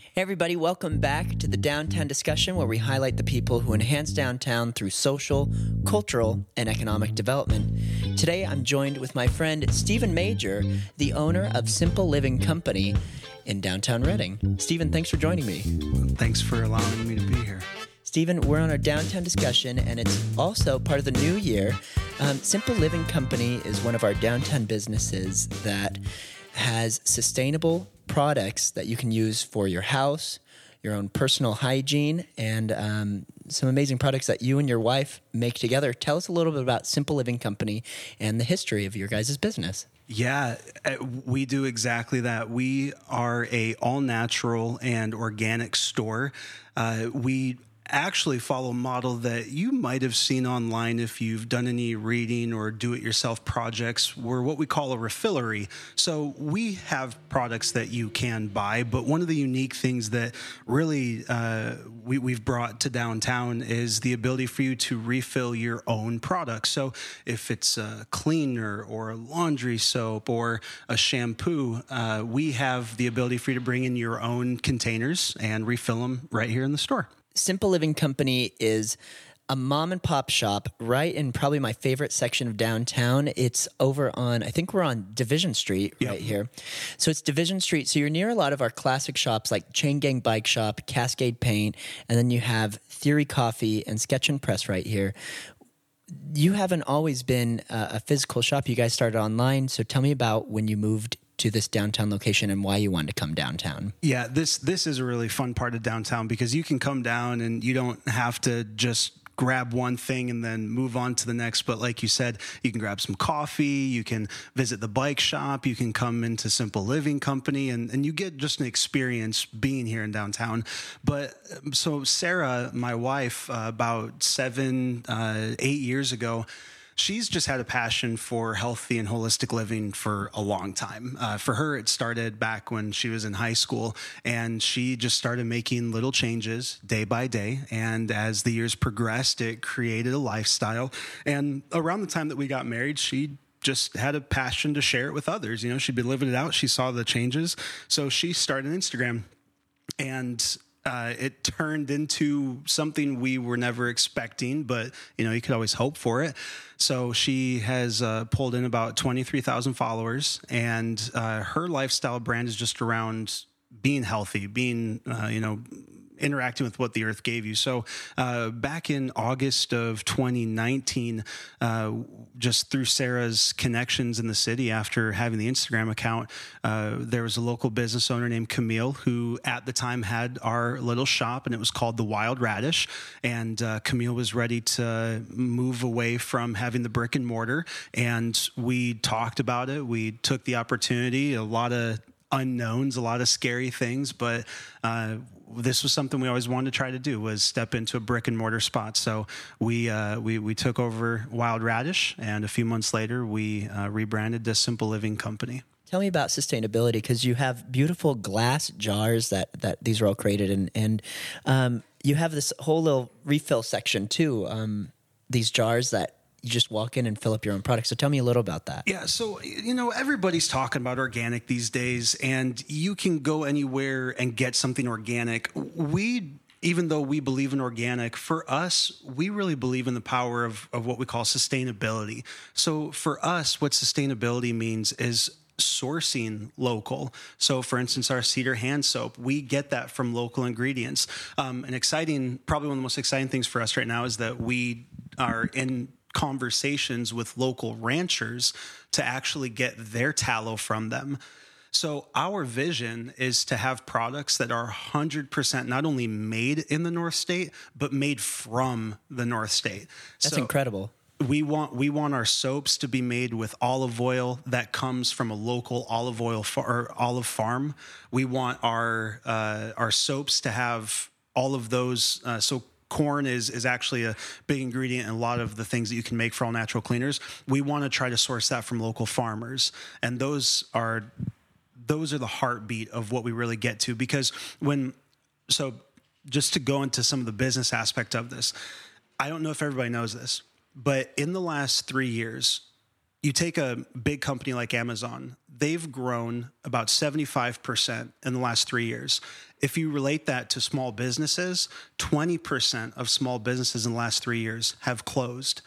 Hey everybody, welcome back to the Downtown Discussion, where we highlight the people who enhance downtown through social, cultural, and economic development. Today, I'm joined with my friend Steven Major, the owner of Simple Living Company in downtown Redding. Steven, thanks for joining me. Thanks for allowing me to be here. Steven, we're on our downtown discussion, and it's also part of the new year. Um, Simple Living Company is one of our downtown businesses that has sustainable products that you can use for your house, your own personal hygiene, and um, some amazing products that you and your wife make together. Tell us a little bit about Simple Living Company and the history of your guys' business. Yeah, uh, we do exactly that. We are a all natural and organic store. Uh, we actually follow a model that you might have seen online if you've done any reading or do it yourself projects. We're what we call a refillery. So we have products that you can buy, but one of the unique things that really uh, we, we've brought to downtown is the ability for you to refill your own products. So if it's a cleaner or a laundry soap or a shampoo, uh, we have the ability for you to bring in your own containers and refill them right here in the store. Simple Living Company is a mom and pop shop right in probably my favorite section of downtown. It's over on, I think we're on Division Street right here. So it's Division Street. So you're near a lot of our classic shops like Chain Gang Bike Shop, Cascade Paint, and then you have Theory Coffee and Sketch and Press right here. You haven't always been a physical shop. You guys started online. So tell me about when you moved to this downtown location and why you wanted to come downtown. Yeah, this this is a really fun part of downtown because you can come down and you don't have to just grab one thing and then move on to the next. But like you said, you can grab some coffee, you can visit the bike shop, you can come into Simple Living Company, and, and you get just an experience being here in downtown. But so, Sarah, my wife, uh, about seven, uh, eight years ago, she's just had a passion for healthy and holistic living for a long time. Uh, for her, it started back when she was in high school, and she just started making little changes day by day. And as the years progressed, it created a lifestyle. And around the time that we got married, she just had a passion to share it with others. You know, she'd been living it out. She saw the changes. So she started Instagram. And uh, it turned into something we were never expecting, but you know, you could always hope for it. So she has uh, pulled in about 23,000 followers, and uh, her lifestyle brand is just around being healthy, being, uh, you know, interacting with what the earth gave you. So, uh, back in August of 2019, uh, just through Sarah's connections in the city after having the Instagram account, uh, there was a local business owner named Camille who at the time had our little shop and it was called the Wild Radish. And uh, Camille was ready to move away from having the brick and mortar. And we talked about it. We took the opportunity, a lot of unknowns, a lot of scary things, but uh, this was something we always wanted to try to do was step into a brick and mortar spot. So we uh, we we took over Wild Radish, and a few months later, we uh, rebranded to Simple Living Company. Tell me about sustainability because you have beautiful glass jars that that these are all created in, and um, you have this whole little refill section too. Um, these jars that you just walk in and fill up your own product. So tell me a little about that. Yeah. So, you know, everybody's talking about organic these days, and you can go anywhere and get something organic. We even though we believe in organic, for us, we really believe in the power of, of what we call sustainability. So for us, what sustainability means is sourcing local. So, for instance, our cedar hand soap, we get that from local ingredients. Um, an exciting, probably one of the most exciting things for us right now is that we are in conversations with local ranchers to actually get their tallow from them. So, our vision is to have products that are 100% not only made in the North State, but made from the North State. That's so incredible. We want we want our soaps to be made with olive oil that comes from a local olive oil far, olive farm. We want our uh, our soaps to have all of those. Uh, so corn is is actually a big ingredient in a lot of the things that you can make for all natural cleaners. We want to try to source that from local farmers, and those are those are the heartbeat of what we really get to because when so just to go into some of the business aspect of this, I don't know if everybody knows this, but in the last three years, you take a big company like Amazon, they've grown about 75% in the last three years. If you relate that to small businesses, 20% of small businesses in the last three years have closed.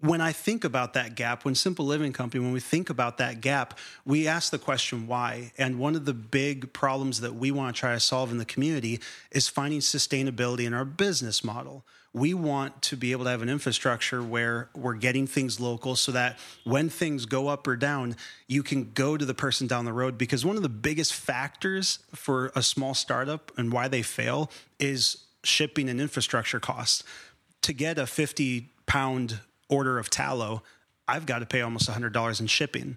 When I think about that gap, when Simple Living Company, when we think about that gap, we ask the question why. And one of the big problems that we want to try to solve in the community is finding sustainability in our business model we want to be able to have an infrastructure where we're getting things local so that when things go up or down, you can go to the person down the road. Because one of the biggest factors for a small startup and why they fail is shipping and infrastructure costs. To get a 50 pound order of tallow, I've got to pay almost $100 in shipping.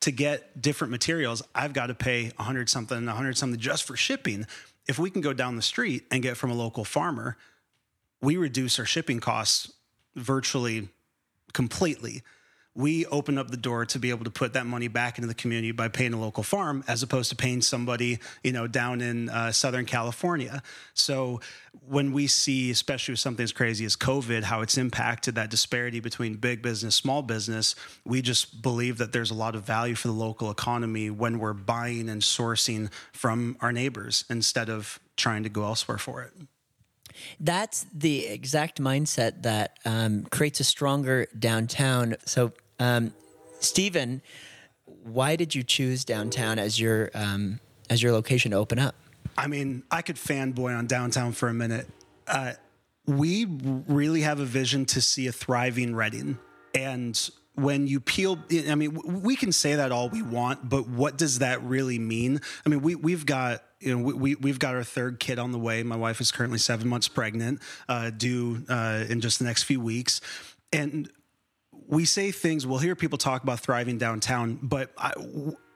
To get different materials, I've got to pay 100 something, 100 something just for shipping. If we can go down the street and get from a local farmer, we reduce our shipping costs virtually completely. We open up the door to be able to put that money back into the community by paying a local farm, as opposed to paying somebody, you know, down in uh, Southern California. So when we see, especially with something as crazy as COVID, how it's impacted that disparity between big business, small business, we just believe that there's a lot of value for the local economy when we're buying and sourcing from our neighbors instead of trying to go elsewhere for it. That's the exact mindset that um, creates a stronger downtown. So, um, Steven, why did you choose downtown as your um, as your location to open up? I mean, I could fanboy on downtown for a minute. Uh, we really have a vision to see a thriving Redding, and when you peel i mean we can say that all we want but what does that really mean i mean we, we've got you know, we, we, have got our third kid on the way. My wife is currently seven months pregnant, uh, due uh, in just the next few weeks. And we say things, we'll hear people talk about thriving downtown, but I,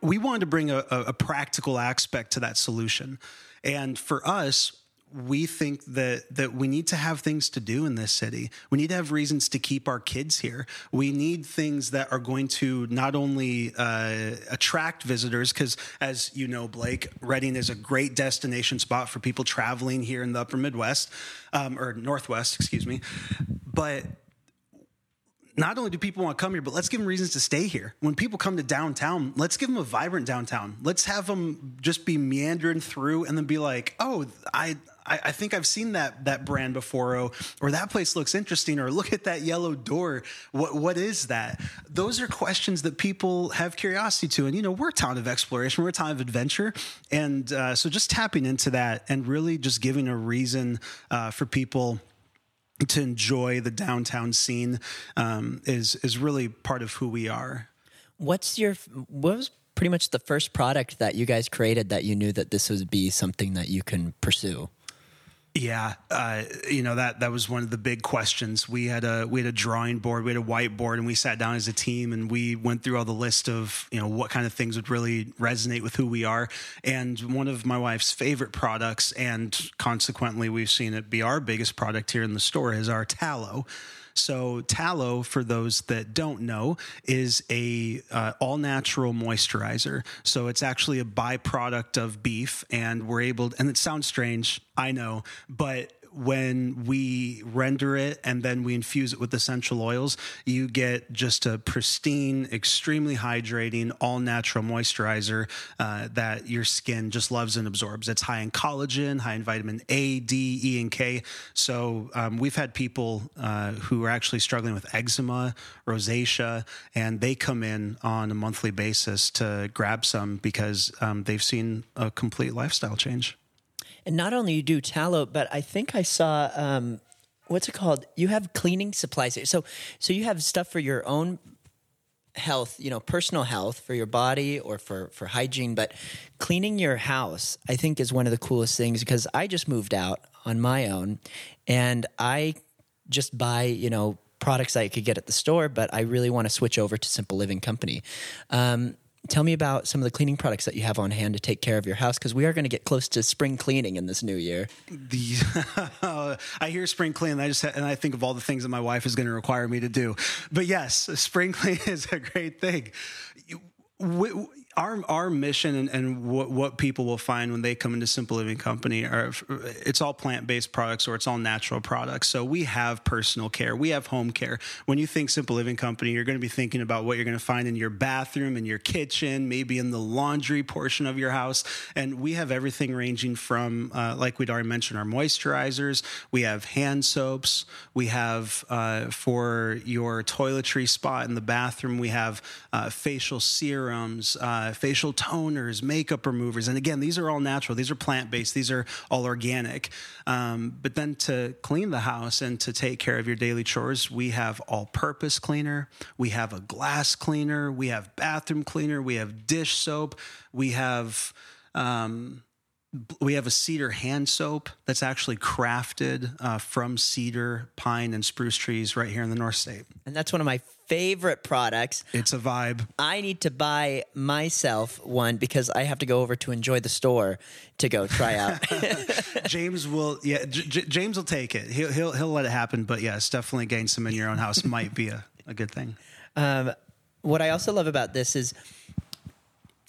we wanted to bring a, a practical aspect to that solution. And for us, we think that that we need to have things to do in this city. We need to have reasons to keep our kids here. We need things that are going to not only uh, attract visitors, because as you know, Blake, Redding is a great destination spot for people traveling here in the Upper Midwest um, or Northwest, excuse me, but not only do people want to come here, but let's give them reasons to stay here. When people come to downtown, let's give them a vibrant downtown. Let's have them just be meandering through and then be like, oh, I, I, think I've seen that that brand before, or, that place looks interesting, or look at that yellow door. What what is that? Those are questions that people have curiosity to, and you know we're a town of exploration, we're a town of adventure, and uh, so just tapping into that and really just giving a reason uh, for people to enjoy the downtown scene um, is is really part of who we are. What's your what was pretty much the first product that you guys created that you knew that this would be something that you can pursue? Yeah, uh, you know that that was one of the big questions. We had a we had a drawing board, we had a whiteboard, and we sat down as a team and we went through all the list of you know what kind of things would really resonate with who we are. And one of my wife's favorite products, and consequently we've seen it be our biggest product here in the store, is our tallow. So tallow, for those that don't know, is a uh, all natural moisturizer. So it's actually a byproduct of beef, and we're able. And it sounds strange, I know, but when we render it and then we infuse it with essential oils, you get just a pristine, extremely hydrating, all natural moisturizer uh, that your skin just loves and absorbs. It's high in collagen, high in vitamin A, D, E, and K. So um, we've had people uh, who are actually struggling with eczema, rosacea, and they come in on a monthly basis to grab some because um, they've seen a complete lifestyle change. And not only you do tallow, but I think I saw um, what's it called? You have cleaning supplies. So so you have stuff for your own health, you know, personal health for your body or for for hygiene, but cleaning your house I think is one of the coolest things because I just moved out on my own and I just buy, you know, products I could get at the store, but I really want to switch over to Simple Living Company. Um, tell me about some of the cleaning products that you have on hand to take care of your house because we are going to get close to spring cleaning in this new year. The I hear spring cleaning, I just and I think of all the things that my wife is going to require me to do. But yes, spring cleaning is a great thing. We, our our mission and, and what, what people will find when they come into Simple Living Company are it's all plant based products or it's all natural products. So we have personal care, we have home care. When you think Simple Living Company, you're going to be thinking about what you're going to find in your bathroom, in your kitchen, maybe in the laundry portion of your house, and we have everything ranging from uh, like we'd already mentioned our moisturizers, we have hand soaps, we have uh, for your toiletry spot in the bathroom, we have uh, facial serums. Uh, uh, facial toners, makeup removers. And again, these are all natural. These are plant based. These are all organic. Um, but then to clean the house and to take care of your daily chores, we have all purpose cleaner. We have a glass cleaner. We have bathroom cleaner. We have dish soap. We have. Um, we have a cedar hand soap that's actually crafted uh, from cedar, pine, and spruce trees right here in the North State. And that's one of my favorite products. It's a vibe. I need to buy myself one because I have to go over to enjoy the store to go try out. James will, yeah, J- James will take it. He'll, he'll he'll let it happen. But yes, definitely getting some in your own house might be a, a good thing. Um, what I also love about this is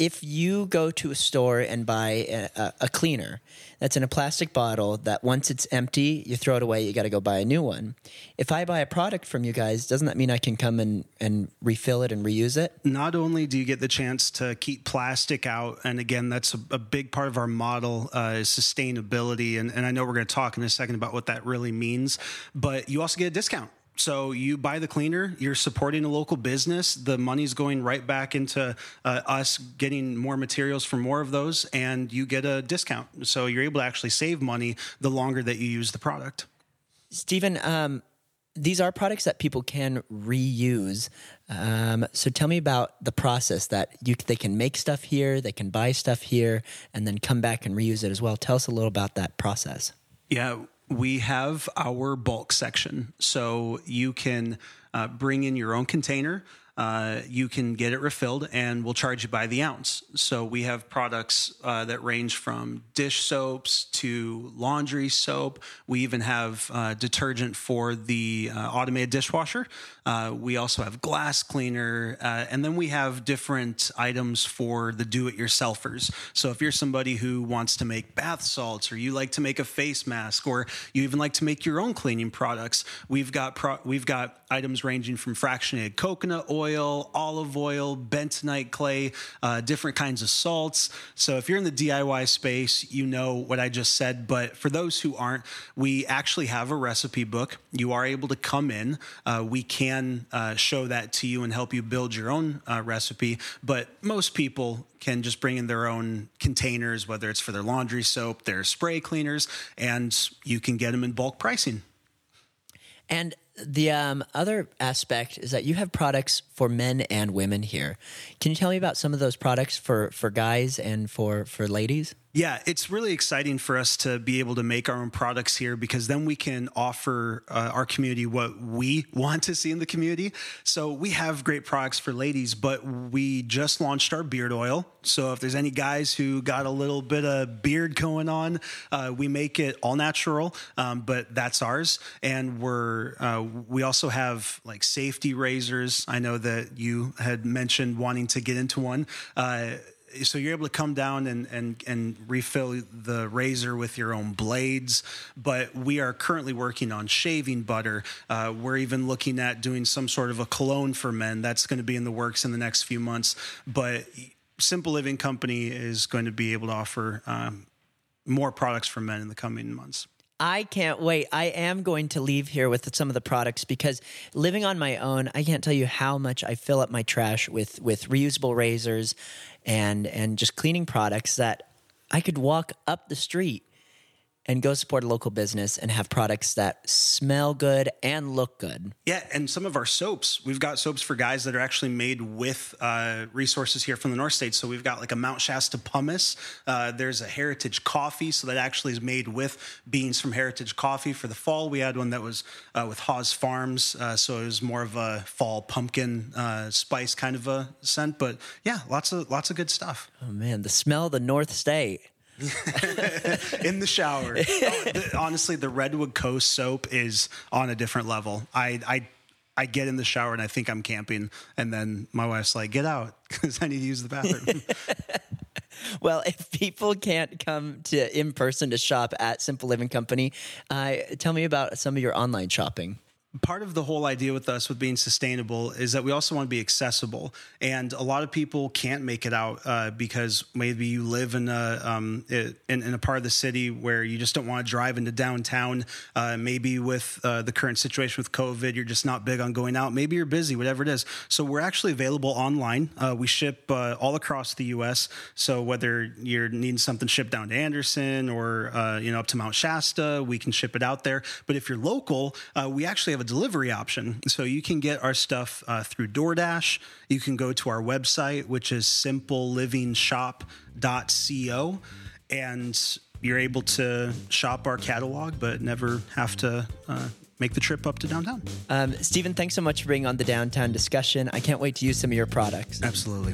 if you go to a store and buy a, a, cleaner that's in a plastic bottle that once it's empty you throw it away you got to go buy a new one. If i buy a product from you guys doesn't that mean i can come and, and refill it and reuse it? Not only do you get the chance to keep plastic out and again that's a, a big part of our model uh, is sustainability and, and i know we're going to talk in a second about what that really means but you also get a discount so you buy the cleaner, you're supporting a local business. The money's going right back into uh, us getting more materials for more of those, and you get a discount. So you're able to actually save money the longer that you use the product. Steven, um, these are products that people can reuse. Um, so tell me about the process that you they can make stuff here, they can buy stuff here, and then come back and reuse it as well. Tell us a little about that process. Yeah, we have our bulk section. So you can uh, bring in your own container. Uh, you can get it refilled and we'll charge you by the ounce. So we have products uh, that range from dish soaps to laundry soap. We even have uh, detergent for the uh, automated dishwasher. Uh, we also have glass cleaner. And then we have different items for the do it yourselfers. So if you're somebody who wants to make bath salts or you like to make a face mask or you even like to make your own cleaning products, we've got, pro- we've got items ranging from fractionated coconut oil, olive oil, bentonite clay, uh, different kinds of salts. So if you're in the DIY space, you know what I just said. But for those who aren't, we actually have a recipe book. You are able to come in. Uh, we can uh, show that to you and help you build your own uh, recipe. But most people can just bring in their own containers, whether it's for their laundry soap, their spray cleaners, and you can get them in bulk pricing. And the um, other aspect is that you have products for men and women here. Can you tell me about some of those products for, for guys and for, for ladies? Yeah, it's really exciting for us to be able to make our own products here because then we can offer uh, our community what we want to see in the community. So we have great products for ladies, but we just launched our beard oil. So if there's any guys who got a little bit of beard going on, uh, we make it all natural, um, but that's ours. And we're uh, we also have like safety razors. I know that you had mentioned wanting to get into one uh, so you're able to come down and, and, and refill the razor with your own blades. But we are currently working on shaving butter. Uh, we're even looking at doing some sort of a cologne for men. That's going to be in the works in the next few months. But Simple Living Company is going to be able to offer um, more products for men in the coming months. I can't wait. I am going to leave here with some of the products because living on my own, I can't tell you how much I fill up my trash with with reusable razors and and just cleaning products that I could walk up the street and go support a local business and have products that smell good and look good. Yeah, and some of our soaps, we've got soaps for guys that are actually made with uh, resources here from the North States. So we've got like a Mount Shasta pumice. Uh, there's a Heritage coffee, so that actually is made with beans from Heritage Coffee. For the fall, we had one that was uh, with Hawes Farms, uh, so it was more of a fall pumpkin uh, spice kind of a scent. But yeah, lots of lots of good stuff. Oh man, the smell of the North State. in the shower. Oh, the, honestly, the Redwood Coast soap is on a different level. I, I I get in the shower and I think I'm camping, and then my wife's like, "Get out," because I need to use the bathroom. well, if people can't come to in person to shop at Simple Living Company, uh, tell me about some of your online shopping part of the whole idea with us with being sustainable is that we also want to be accessible. And a lot of people can't make it out uh, because maybe you live in a um, in, in, a part of the city where you just don't want to drive into downtown uh, maybe with uh, the current situation with covid you're just not big on going out. Maybe you're busy whatever it is. So we're actually available online. Uh, we ship uh, all across the us so whether you're needing something shipped down to anderson or uh, you know up to mount shasta we can ship it out there. But if you're local we actually have a delivery option. So you can get our stuff uh, through DoorDash. You can go to our website, which is simplelivingshop.co, and you're able to shop our catalog, but never have to. Uh, make the trip up to downtown. Um, Steven, thanks so much for being on the downtown discussion. I can't wait to use some of your products. Absolutely.